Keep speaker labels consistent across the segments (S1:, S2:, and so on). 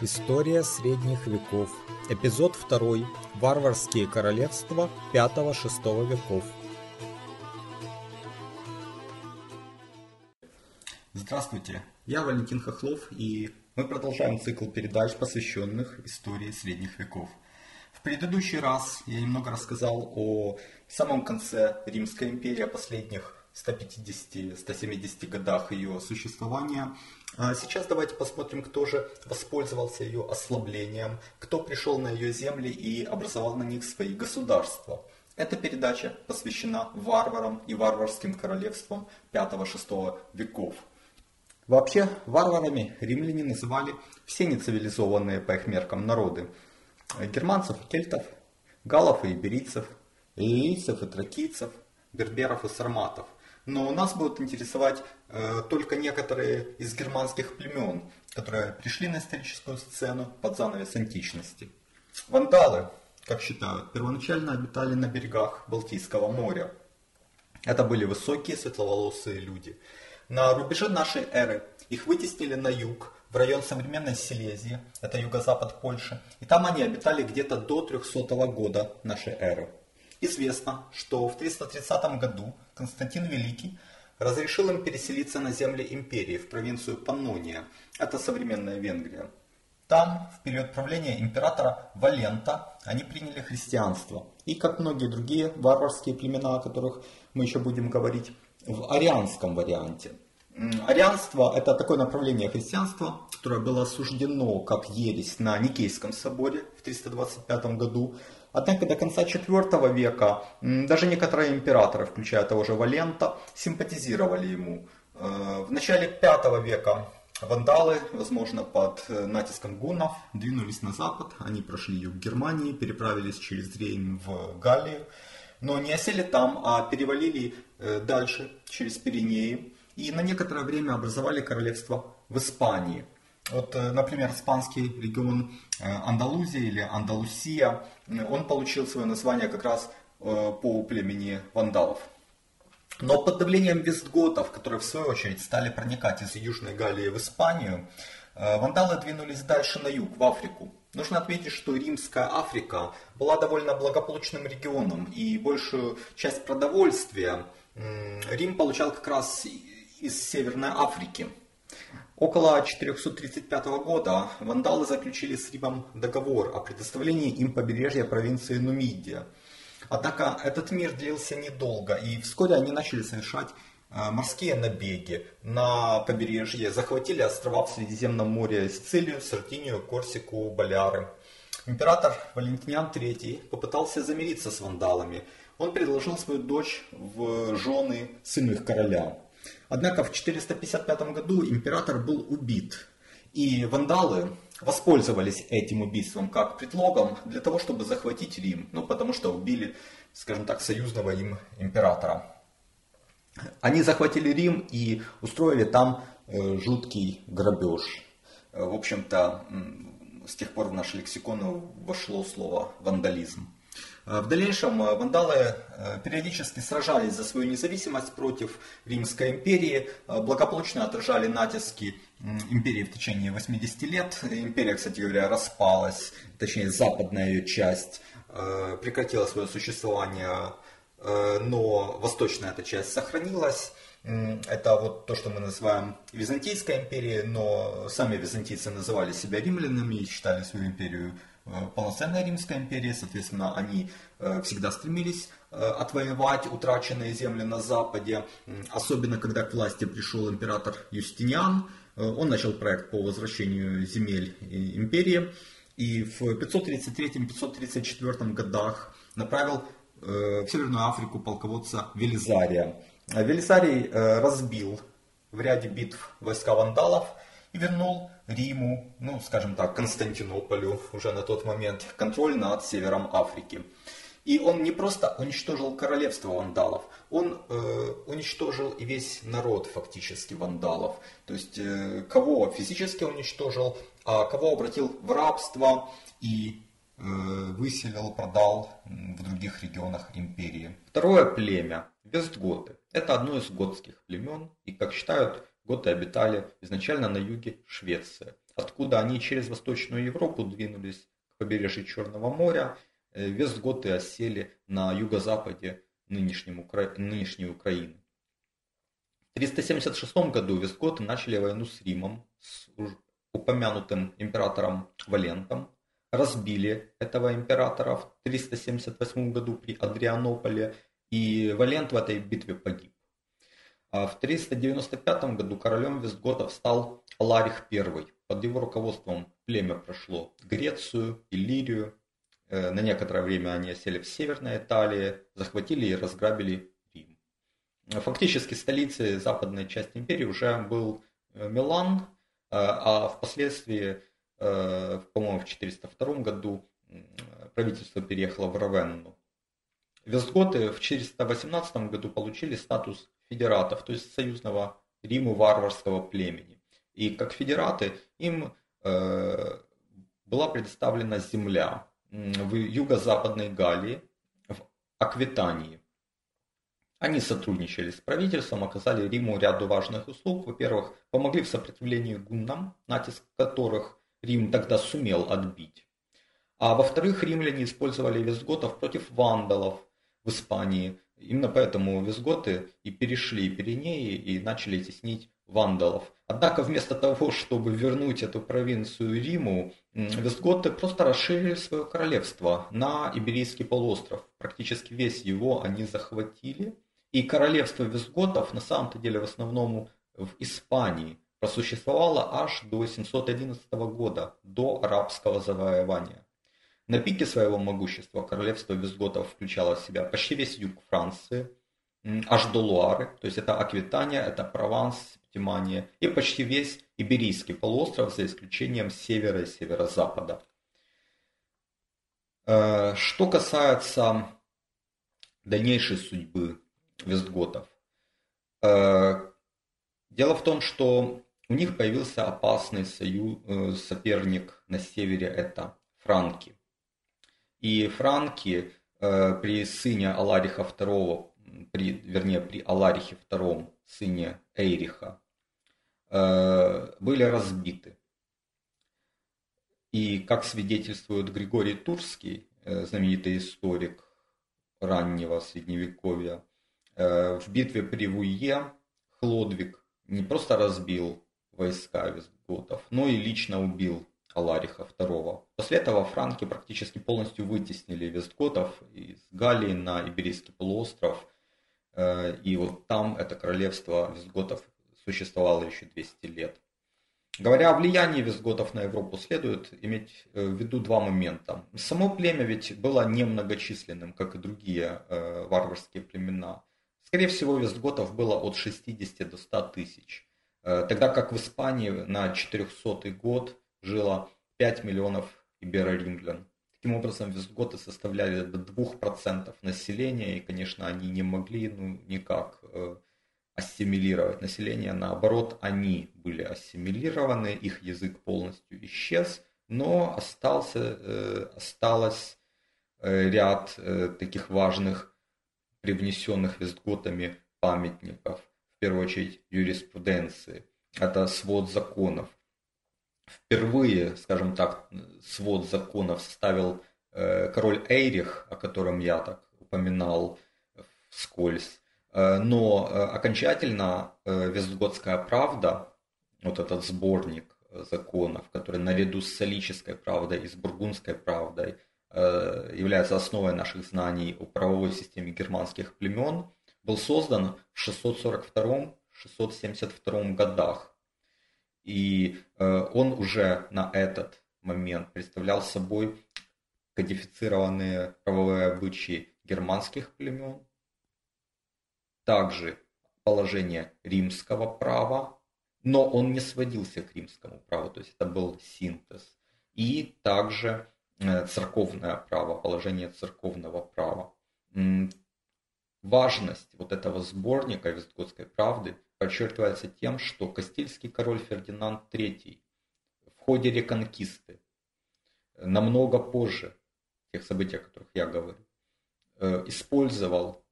S1: История средних веков. Эпизод 2. Варварские королевства 5-6 веков.
S2: Здравствуйте, я Валентин Хохлов и мы продолжаем цикл передач, посвященных истории средних веков. В предыдущий раз я немного рассказал о самом конце Римской империи, о последних 150-170 годах ее существования. А сейчас давайте посмотрим, кто же воспользовался ее ослаблением, кто пришел на ее земли и образовал на них свои государства. Эта передача посвящена варварам и варварским королевствам 5-6 веков. Вообще, варварами римляне называли все нецивилизованные по их меркам народы. Германцев и кельтов, галов и иберийцев, лилийцев и тракийцев, берберов и сарматов – но нас будут интересовать э, только некоторые из германских племен, которые пришли на историческую сцену под занавес античности. Вандалы, как считают, первоначально обитали на берегах Балтийского моря. Это были высокие светловолосые люди. На рубеже нашей эры их вытеснили на юг, в район современной Силезии, это юго-запад Польши, и там они обитали где-то до 300 года нашей эры. Известно, что в 330 году Константин Великий разрешил им переселиться на земли империи, в провинцию Паннония, это современная Венгрия. Там, в период правления императора Валента, они приняли христианство. И, как многие другие варварские племена, о которых мы еще будем говорить, в арианском варианте. Арианство – это такое направление христианства, которое было осуждено как ересь на Никейском соборе в 325 году, Однако до конца IV века даже некоторые императоры, включая того же Валента, симпатизировали ему. Э, в начале V века вандалы, возможно, под э, натиском гуннов, двинулись на запад. Они прошли юг Германии, переправились через Рейн в Галлию. Но не осели там, а перевалили э, дальше, через Пиренеи. И на некоторое время образовали королевство в Испании – вот, э, например, испанский регион э, Андалузия или Андалусия, он получил свое название как раз э, по племени вандалов. Но под давлением вестготов, которые в свою очередь стали проникать из Южной Галлии в Испанию, вандалы двинулись дальше на юг, в Африку. Нужно отметить, что Римская Африка была довольно благополучным регионом, и большую часть продовольствия Рим получал как раз из Северной Африки. Около 435 года вандалы заключили с Римом договор о предоставлении им побережья провинции Нумидия. Однако этот мир длился недолго, и вскоре они начали совершать э, морские набеги на побережье, захватили острова в Средиземном море Сицилию, Сардинию, Корсику, Баляры. Император Валентиниан III попытался замириться с вандалами. Он предложил свою дочь в жены сыну их короля. Однако в 455 году император был убит, и вандалы воспользовались этим убийством как предлогом для того, чтобы захватить Рим, ну потому что убили, скажем так, союзного им императора. Они захватили Рим и устроили там э, жуткий грабеж. Э, в общем-то, с тех пор в наш лексикон вошло слово вандализм. Э, в дальнейшем э, вандалы э, периодически сражались за свою независимость против Римской империи, благополучно отражали натиски империи в течение 80 лет. Империя, кстати говоря, распалась, точнее западная ее часть прекратила свое существование, но восточная эта часть сохранилась. Это вот то, что мы называем Византийской империей, но сами византийцы называли себя римлянами и считали свою империю полноценная Римская империя, соответственно, они э, всегда стремились э, отвоевать утраченные земли на Западе, особенно когда к власти пришел император Юстиниан, он начал проект по возвращению земель империи и в 533-534 годах направил в Северную Африку полководца Велизария. Велизарий разбил в ряде битв войска вандалов и вернул Риму, ну, скажем так, Константинополю уже на тот момент, контроль над севером Африки. И он не просто уничтожил королевство вандалов, он э, уничтожил и весь народ фактически вандалов. То есть э, кого физически уничтожил, а кого обратил в рабство и э, выселил, продал в других регионах империи. Второе племя – Вестготы. Это одно из готских племен, и, как считают, Готы обитали изначально на юге Швеции. откуда они через Восточную Европу двинулись к побережью Черного моря. Э, вестготы осели на юго-западе нынешней Украины. В 376 году вестготы начали войну с Римом, с упомянутым императором Валентом, разбили этого императора в 378 году при Адрианополе, и Валент в этой битве погиб. А в 395 году королем Вестготов стал Ларих I. Под его руководством племя прошло Грецию, Иллирию. Э, на некоторое время они осели в Северной Италии, захватили и разграбили Рим. Фактически столицей западной части империи уже был э, Милан, э, а впоследствии, по-моему, в 402 году правительство переехало в Равенну. Вестготы в 418 году получили статус федератов, то есть союзного Риму варварского племени. И как федераты им э, была предоставлена земля в юго-западной Галлии, в Аквитании. Они сотрудничали с правительством, оказали Риму ряду важных услуг. Во-первых, помогли в сопротивлении гуннам, натиск которых Рим тогда сумел отбить. А во-вторых, римляне использовали визготов против вандалов в Испании, Именно поэтому визготы и перешли Пиренеи и начали теснить вандалов. Однако вместо того, чтобы вернуть эту провинцию Риму, визготы просто расширили свое королевство на Иберийский полуостров. Практически весь его они захватили. И королевство визготов на самом-то деле в основном в Испании просуществовало аж до 711 года, до арабского завоевания. На пике своего могущества королевство визготов включало в себя почти весь юг Франции, аж до Луары, то есть это Аквитания, это Прованс, Септимания, и почти весь Иберийский полуостров, за исключением севера и северо-запада. Э, что касается дальнейшей судьбы вестготов, э, дело в том, что у них появился опасный союз, э, соперник на севере, это франки. И франки э, при сыне Алариха II, при, вернее при Аларихе II, сыне Эйриха, э, были разбиты. И как свидетельствует Григорий Турский, э, знаменитый историк раннего средневековья, в битве при Вуе Хлодвиг не просто разбил войска визготов, но и лично убил Алариха II. После этого франки практически полностью вытеснили вестготов из Галлии на Иберийский полуостров. Э, и вот там это королевство вестготов существовало еще 200 лет. Говоря о влиянии вестготов на Европу, следует иметь э, в виду два момента. Само племя ведь было немногочисленным, как и другие э, варварские племена. Скорее всего, вестготов было от 60 до 100 тысяч. Тогда как в Испании на 400 год жило 5 миллионов иберо-римлян. Таким образом, визготы составляли до 2% населения, и, конечно, они не могли ну, никак э, ассимилировать население. Наоборот, они были ассимилированы, их язык полностью исчез, но остался, э, осталось э, ряд таких важных привнесенных визготами памятников, в первую очередь юриспруденции. Это свод законов, впервые, скажем так, свод законов составил э, король Эйрих, о котором я так упоминал вскользь. Э, но э, окончательно Вестготская правда, вот этот сборник законов, который наряду с Солической правдой и с Бургундской правдой является основой наших знаний о правовой системе германских племен, был создан в 642-672 годах и э, он уже на этот момент представлял собой кодифицированные правовые обычаи германских племен, также положение римского права, но он не сводился к римскому праву, то есть это был синтез, и также э, церковное право, положение церковного права. Важность вот этого сборника Вестготской правды подчеркивается тем, что Кастильский король Фердинанд III в ходе реконкисты, намного позже тех событий, о которых я говорю, э, использовал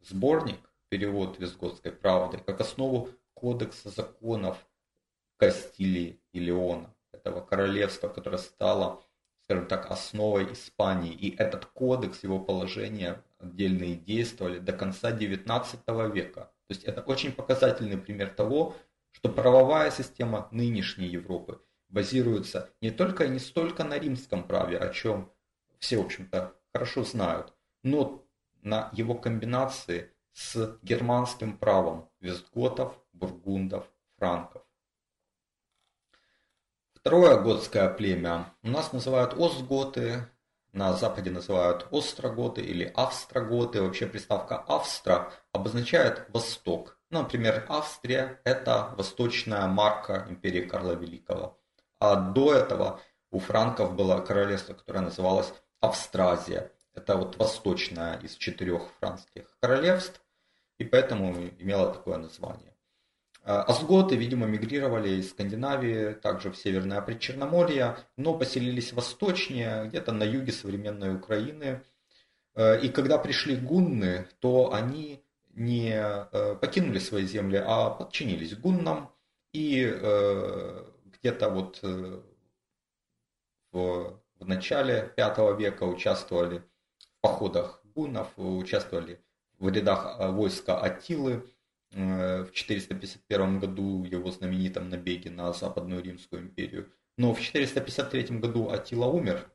S2: сборник, перевод Визготской правды, как основу кодекса законов Кастилии и Леона. этого королевства, которое стало, скажем так, основой Испании. И этот кодекс, его положения отдельные действовали до конца XIX века. То есть это очень показательный пример того, что правовая система нынешней Европы базируется не только и не столько на римском праве, о чем все, в общем-то, хорошо знают, но на его комбинации с германским правом вестготов, бургундов, франков. Второе готское племя у нас называют остготы, на западе называют остроготы или австроготы. Вообще приставка австро обозначает восток. Например, Австрия – это восточная марка империи Карла Великого. А до этого у франков было королевство, которое называлось Австразия. Это вот восточное из четырех франкских королевств, и поэтому имело такое название. Осготы, видимо, мигрировали из Скандинавии, также в Северное Причерноморье, но поселились восточнее, где-то на юге современной Украины. Э, и когда пришли гунны, то они не э, покинули свои земли, а подчинились гуннам. И где-то вот в, начале V века участвовали в походах гуннов, участвовали в рядах войска Атилы в 451 году его знаменитом набеге на Западную Римскую империю. Но в 453 году Атила умер,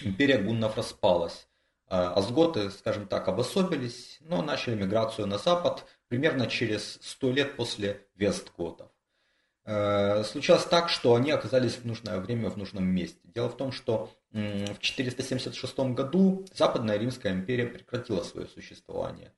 S2: империя гуннов распалась. Азготы, э, скажем так, обособились, но начали миграцию на запад примерно через 100 лет после Вестготов. Э, случилось так, что они оказались в нужное время в нужном месте. Дело в том, что в 476 году Западная Римская империя прекратила свое существование – Э,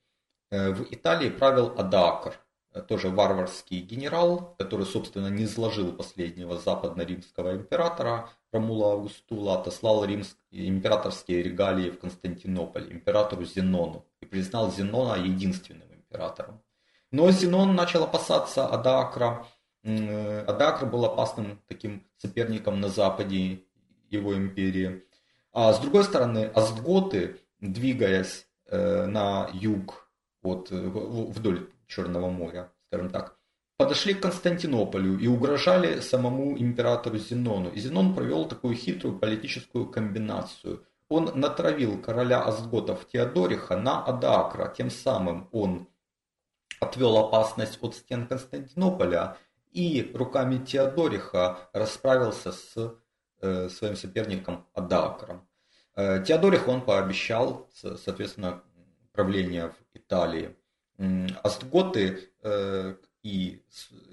S2: в Италии правил Адакр, э, тоже варварский генерал, который, собственно, не изложил последнего западно-римского императора Ромула Августула, отослал римские, императорские регалии в Константинополь императору Зенону и признал Зенона единственным императором. Но Зенон начал опасаться Адакра. Э, Адакр был опасным таким соперником на западе его империи. А с другой стороны, Астготы, двигаясь на юг от, э, вдоль Черного моря, скажем так, подошли к Константинополю и угрожали самому императору Зенону. И Зенон провел такую хитрую политическую комбинацию. Он натравил короля Азготов Теодориха на Адакра, тем самым он отвел опасность от стен Константинополя и руками Теодориха расправился с э, своим соперником Адакром. Э, Теодорих он пообещал, соответственно, правления в Италии. Астготы э, и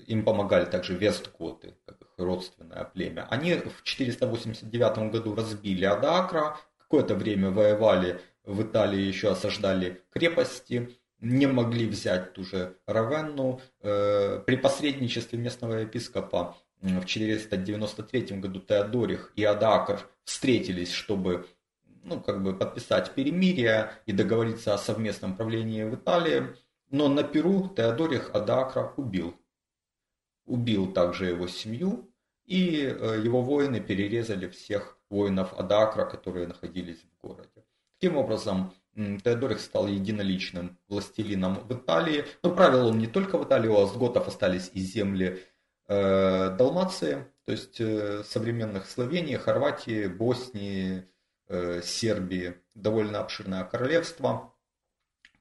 S2: им помогали также вестготы, как их родственное племя. Они в 489 году разбили Адакра, какое-то время воевали в Италии, еще осаждали крепости, не могли взять ту же Равенну. Э, при посредничестве местного епископа в 493 году Теодорих и Адакр встретились, чтобы ну, как бы подписать перемирие и договориться о совместном правлении в Италии. Но на Перу Теодорих Адакра убил. Убил также его семью, и э, его воины перерезали всех воинов Адакра, которые находились в городе. Таким образом, Теодорих стал единоличным властелином в Италии. Но правил он не только в Италии, у Астготов остались и земли э, Далмации, то есть э, современных Словении, Хорватии, Боснии, Сербии довольно обширное королевство.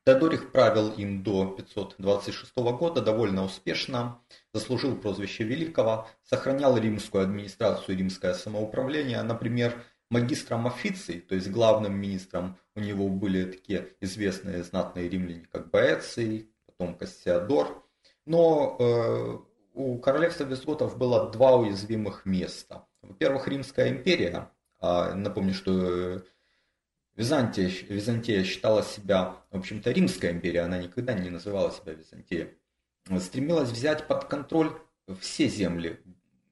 S2: Теодорих правил им до 526 года довольно успешно, заслужил прозвище Великого, сохранял римскую администрацию римское самоуправление. Например, магистром официй, то есть главным министром, у него были такие известные знатные римляне, как Боэций, потом Кассиадор. Но э, у королевства Вестготов было два уязвимых места. Во-первых, Римская империя, напомню, что э, Византия, Византия считала себя, в общем-то, Римская империя, она никогда не называла себя Византией. Стремилась взять под контроль все земли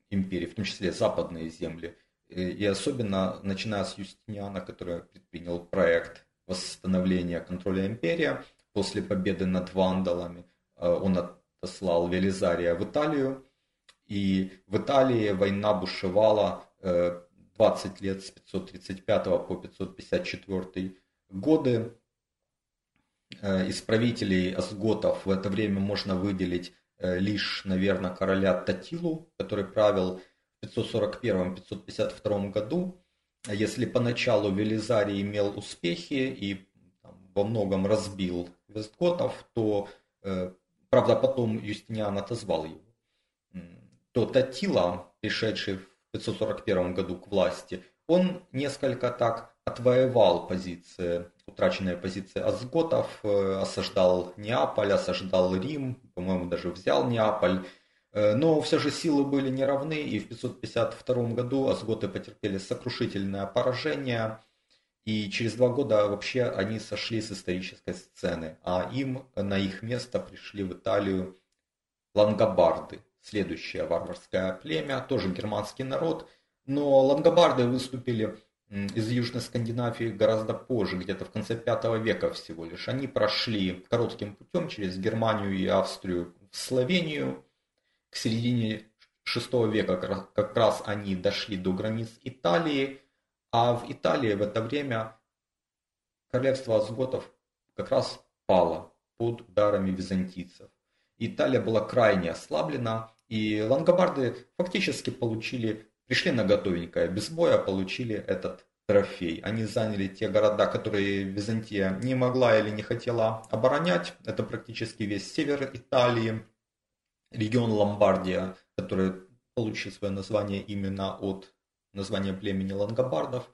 S2: империи, в том числе западные земли. И особенно начиная с Юстиниана, который предпринял проект восстановления контроля империи после победы над вандалами. Э, он отослал Велизария в Италию. И в Италии война бушевала э, 20 лет с 535 по 554 годы. Э, из правителей асготов в это время можно выделить э, лишь, наверное, короля Татилу, который правил в 541-552 году, если поначалу Велизарий имел успехи и во многом разбил вестготов, то, э, правда, потом Юстиниан отозвал его, то Татила, пришедший в 541 году к власти, он несколько так отвоевал позиции, утраченные позиции азготов, э, осаждал Неаполь, осаждал Рим, по-моему, даже взял Неаполь. Э, но все же силы были неравны, и в 552 году азготы потерпели сокрушительное поражение, и через два года вообще они сошли с исторической сцены, а им на их место пришли в Италию лангобарды, следующее варварское племя, тоже германский народ, но лангобарды выступили из Южной Скандинавии гораздо позже, где-то в конце V века всего лишь. Они прошли коротким путем через Германию и Австрию в Словению. К середине VI века как раз они дошли до границ Италии, а в Италии в это время королевство Азготов как раз пало под ударами византийцев. Италия была крайне ослаблена, и лангобарды фактически получили Пришли на готовенькое, без боя получили этот трофей. Они заняли те города, которые Византия не могла или не хотела оборонять. Это практически весь север Италии, регион Ломбардия, который получил свое название именно от названия племени лангобардов.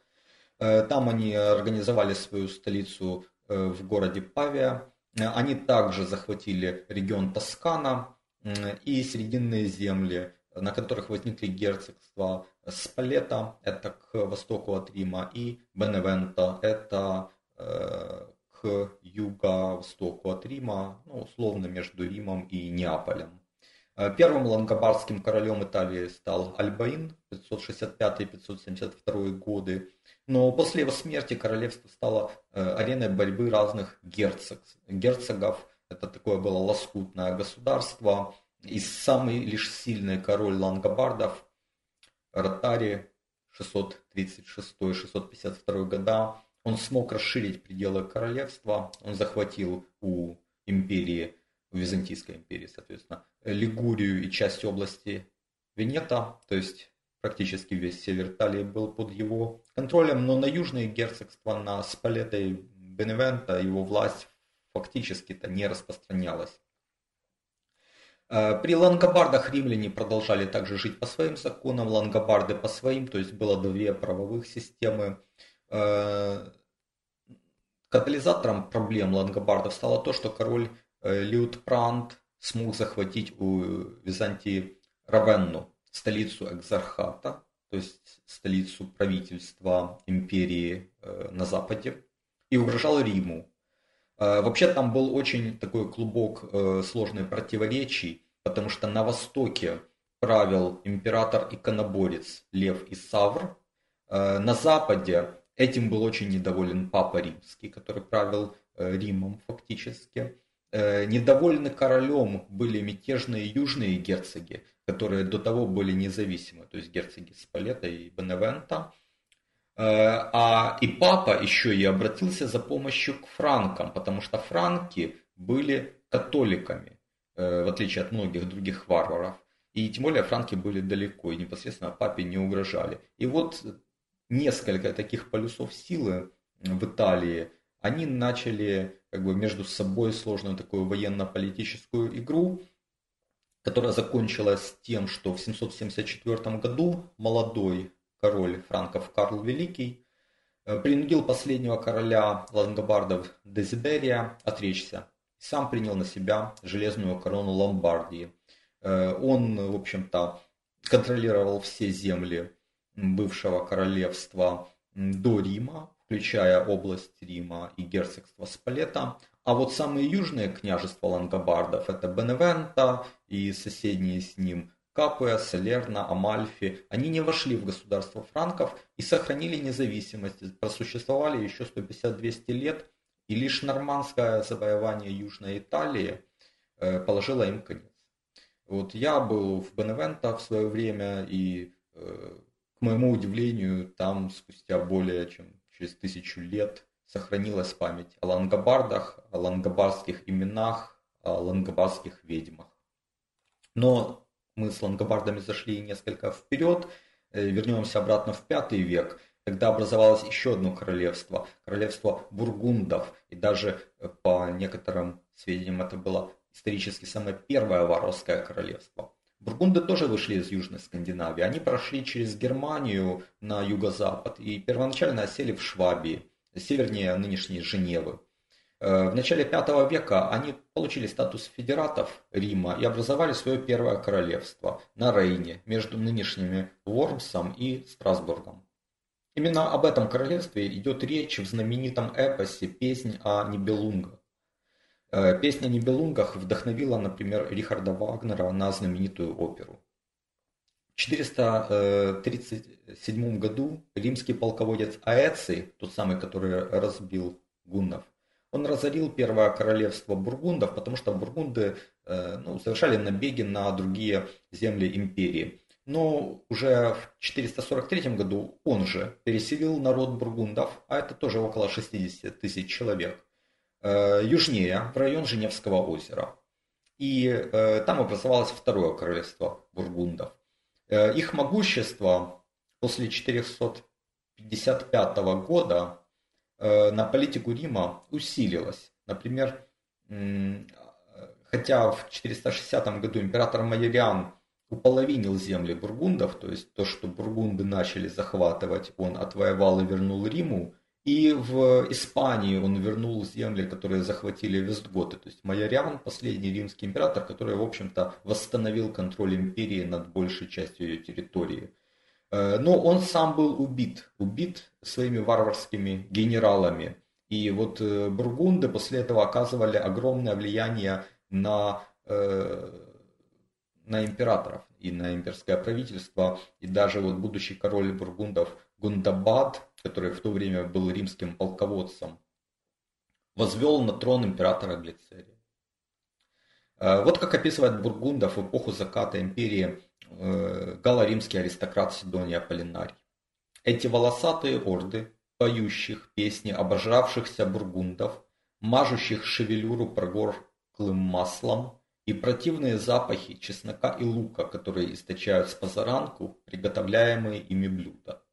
S2: Э, там они организовали свою столицу э, в городе Павия. Э, они также захватили регион Тоскана и Срединные земли на которых возникли герцогства Спалета, это к востоку от Рима, и Беневента, это э, к юго-востоку от Рима, ну, условно между Римом и Неаполем. Э, первым лангобардским королем Италии стал Альбаин 565-572 годы, но после его смерти королевство стало э, ареной борьбы разных герцог, герцогов. Это такое было лоскутное государство, и самый лишь сильный король лангобардов Ротари 636-652 года, он смог расширить пределы королевства, он захватил у империи, у Византийской империи, соответственно, Лигурию и часть области Венета, то есть практически весь север Италии был под его контролем, но на южные герцогства, на Спалета и Беневента его власть фактически-то не распространялась. Э, при лангобардах римляне продолжали также жить по своим законам, лангобарды по своим, то есть было две правовых системы. Э, катализатором проблем лангобардов стало то, что король э, Лютпрант смог захватить у Византии Равенну, столицу экзархата, то есть столицу правительства империи на западе, и угрожал Риму. Э, вообще там был очень такой клубок э, сложных противоречий, потому что на востоке правил император-иконоборец Лев Исавр. Э, на западе этим был очень недоволен Папа Римский, который правил Римом фактически. Недовольны королем были мятежные южные герцоги, которые до того были независимы, то есть герцоги Спалета и Беневента. Э, а и папа еще и обратился за помощью к франкам, потому что франки были католиками, э, в отличие от многих других варваров. И тем более франки были далеко и непосредственно папе не угрожали. И вот несколько таких полюсов силы в Италии, они начали как бы между собой сложную такую военно-политическую игру, которая закончилась тем, что в 774 году молодой король франков Карл Великий, э, принудил последнего короля лангобардов Дезидерия отречься сам принял на себя железную корону Ломбардии. Э, он, в общем-то, контролировал все земли бывшего королевства до Рима, включая область Рима и герцогство Спалета. А вот самые южные княжества лангобардов, это Беневента и соседние с ним Капуя, Салерна, Амальфи, они не вошли в государство франков и сохранили независимость, просуществовали еще 150-200 лет, и лишь нормандское завоевание Южной Италии э, положило им конец. Вот я был в Беневенто в свое время, и э, к моему удивлению, там спустя более чем через тысячу лет сохранилась память о лангобардах, о лангобардских именах, о лангобардских ведьмах. Но мы с лангобардами зашли несколько вперед, э, вернемся обратно в пятый век, когда образовалось еще одно королевство, королевство бургундов, и даже э, по некоторым сведениям это было исторически самое первое варварское королевство. Бургунды тоже вышли из Южной Скандинавии. Они прошли через Германию на юго-запад и первоначально осели в Швабии, севернее нынешней Женевы. Э, в начале V века они получили статус федератов Рима и образовали свое первое королевство на Рейне между нынешними Вормсом и Страсбургом. Именно об этом королевстве идет речь в знаменитом эпосе «Песнь о Нибелунгах». Э, песня о Нибелунгах вдохновила, например, Рихарда Вагнера на знаменитую оперу. В 437 году римский полководец Аэций, тот самый, который разбил гуннов, он разорил первое королевство бургундов, потому что бургунды э, ну, совершали набеги на другие земли империи. Но уже в 443 году он же переселил народ бургундов, а это тоже около 60 тысяч человек, э, южнее, в район Женевского озера. И э, там образовалось второе королевство бургундов. Их могущество после 455 года на политику Рима усилилась. Например, хотя в 460 году император Майориан уполовинил земли бургундов, то есть то, что бургунды начали захватывать, он отвоевал и вернул Риму, и в Испании он вернул земли, которые захватили Вестготы. То есть Майориан, последний римский император, который, в общем-то, восстановил контроль империи над большей частью ее территории. Э, но он сам был убит, убит своими варварскими генералами. И вот э, бургунды после этого оказывали огромное влияние на, э, на императоров и на имперское правительство. И даже вот будущий король бургундов Гундабад, который в то время был римским полководцем, возвел на трон императора Глицерия. Вот как описывает бургундов в эпоху заката империи галло-римский аристократ Сидония Аполлинарий. Эти волосатые орды, поющих песни обожравшихся бургундов, мажущих шевелюру прогорклым маслом и противные запахи чеснока и лука, которые источают с позаранку приготовляемые ими блюда.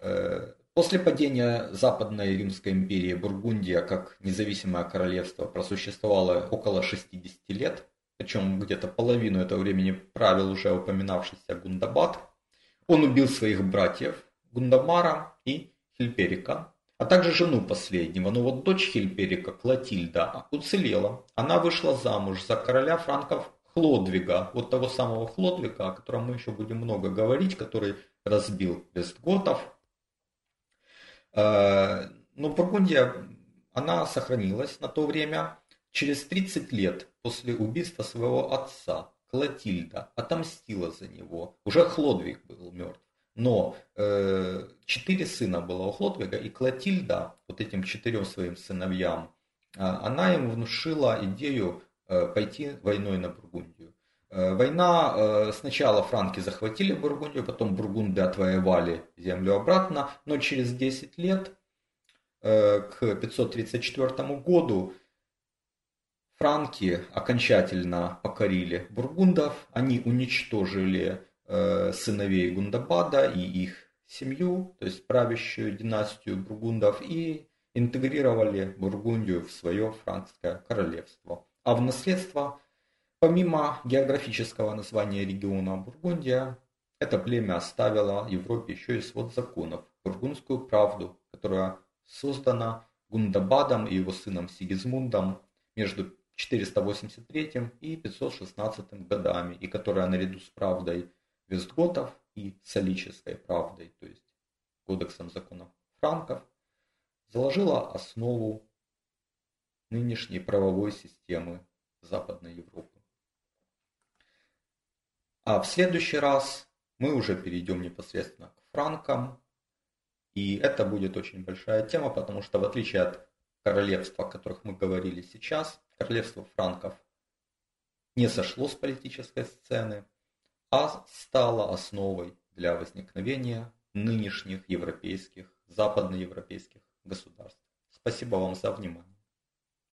S2: Э, после падения Западной Римской империи Бургундия как независимое королевство просуществовало около 60 лет, причем где-то половину этого времени правил уже упоминавшийся Гундабад. Он убил своих братьев Гундамара и Хильперика, а также жену последнего. Но вот дочь Хильперика, Клотильда, уцелела. Она вышла замуж за короля франков Хлодвига, вот того самого Хлодвига, о котором мы еще будем много говорить, который разбил Вестготов. Э, но Бургундия, она сохранилась на то время. Через 30 лет после убийства своего отца Клотильда отомстила за него. Уже Хлодвиг был мертв. Но э, четыре сына было у Хлодвига, и Клотильда, вот этим четырем своим сыновьям, э, она им внушила идею э, пойти войной на Бургундию. Э, война, э, сначала франки захватили Бургундию, потом бургунды отвоевали землю обратно, но через 10 лет, э, к 534 году, Франки окончательно покорили бургундов, они уничтожили э, сыновей Гундабада и их семью, то есть правящую династию бургундов, и интегрировали Бургундию в свое франкское королевство. А в наследство, помимо географического названия региона Бургундия, это племя оставило Европе еще и свод законов, бургундскую правду, которая создана Гундабадом и его сыном Сигизмундом между 483 и 516 годами, и которая наряду с правдой Вестготов и солической правдой, то есть кодексом законов франков, заложила основу нынешней правовой системы Западной Европы. А в следующий раз мы уже перейдем непосредственно к франкам, и это будет очень большая тема, потому что в отличие от королевства, о которых мы говорили сейчас, королевство франков не сошло с политической сцены, а стало основой для возникновения нынешних европейских, западноевропейских государств. Спасибо вам за внимание.